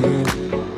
should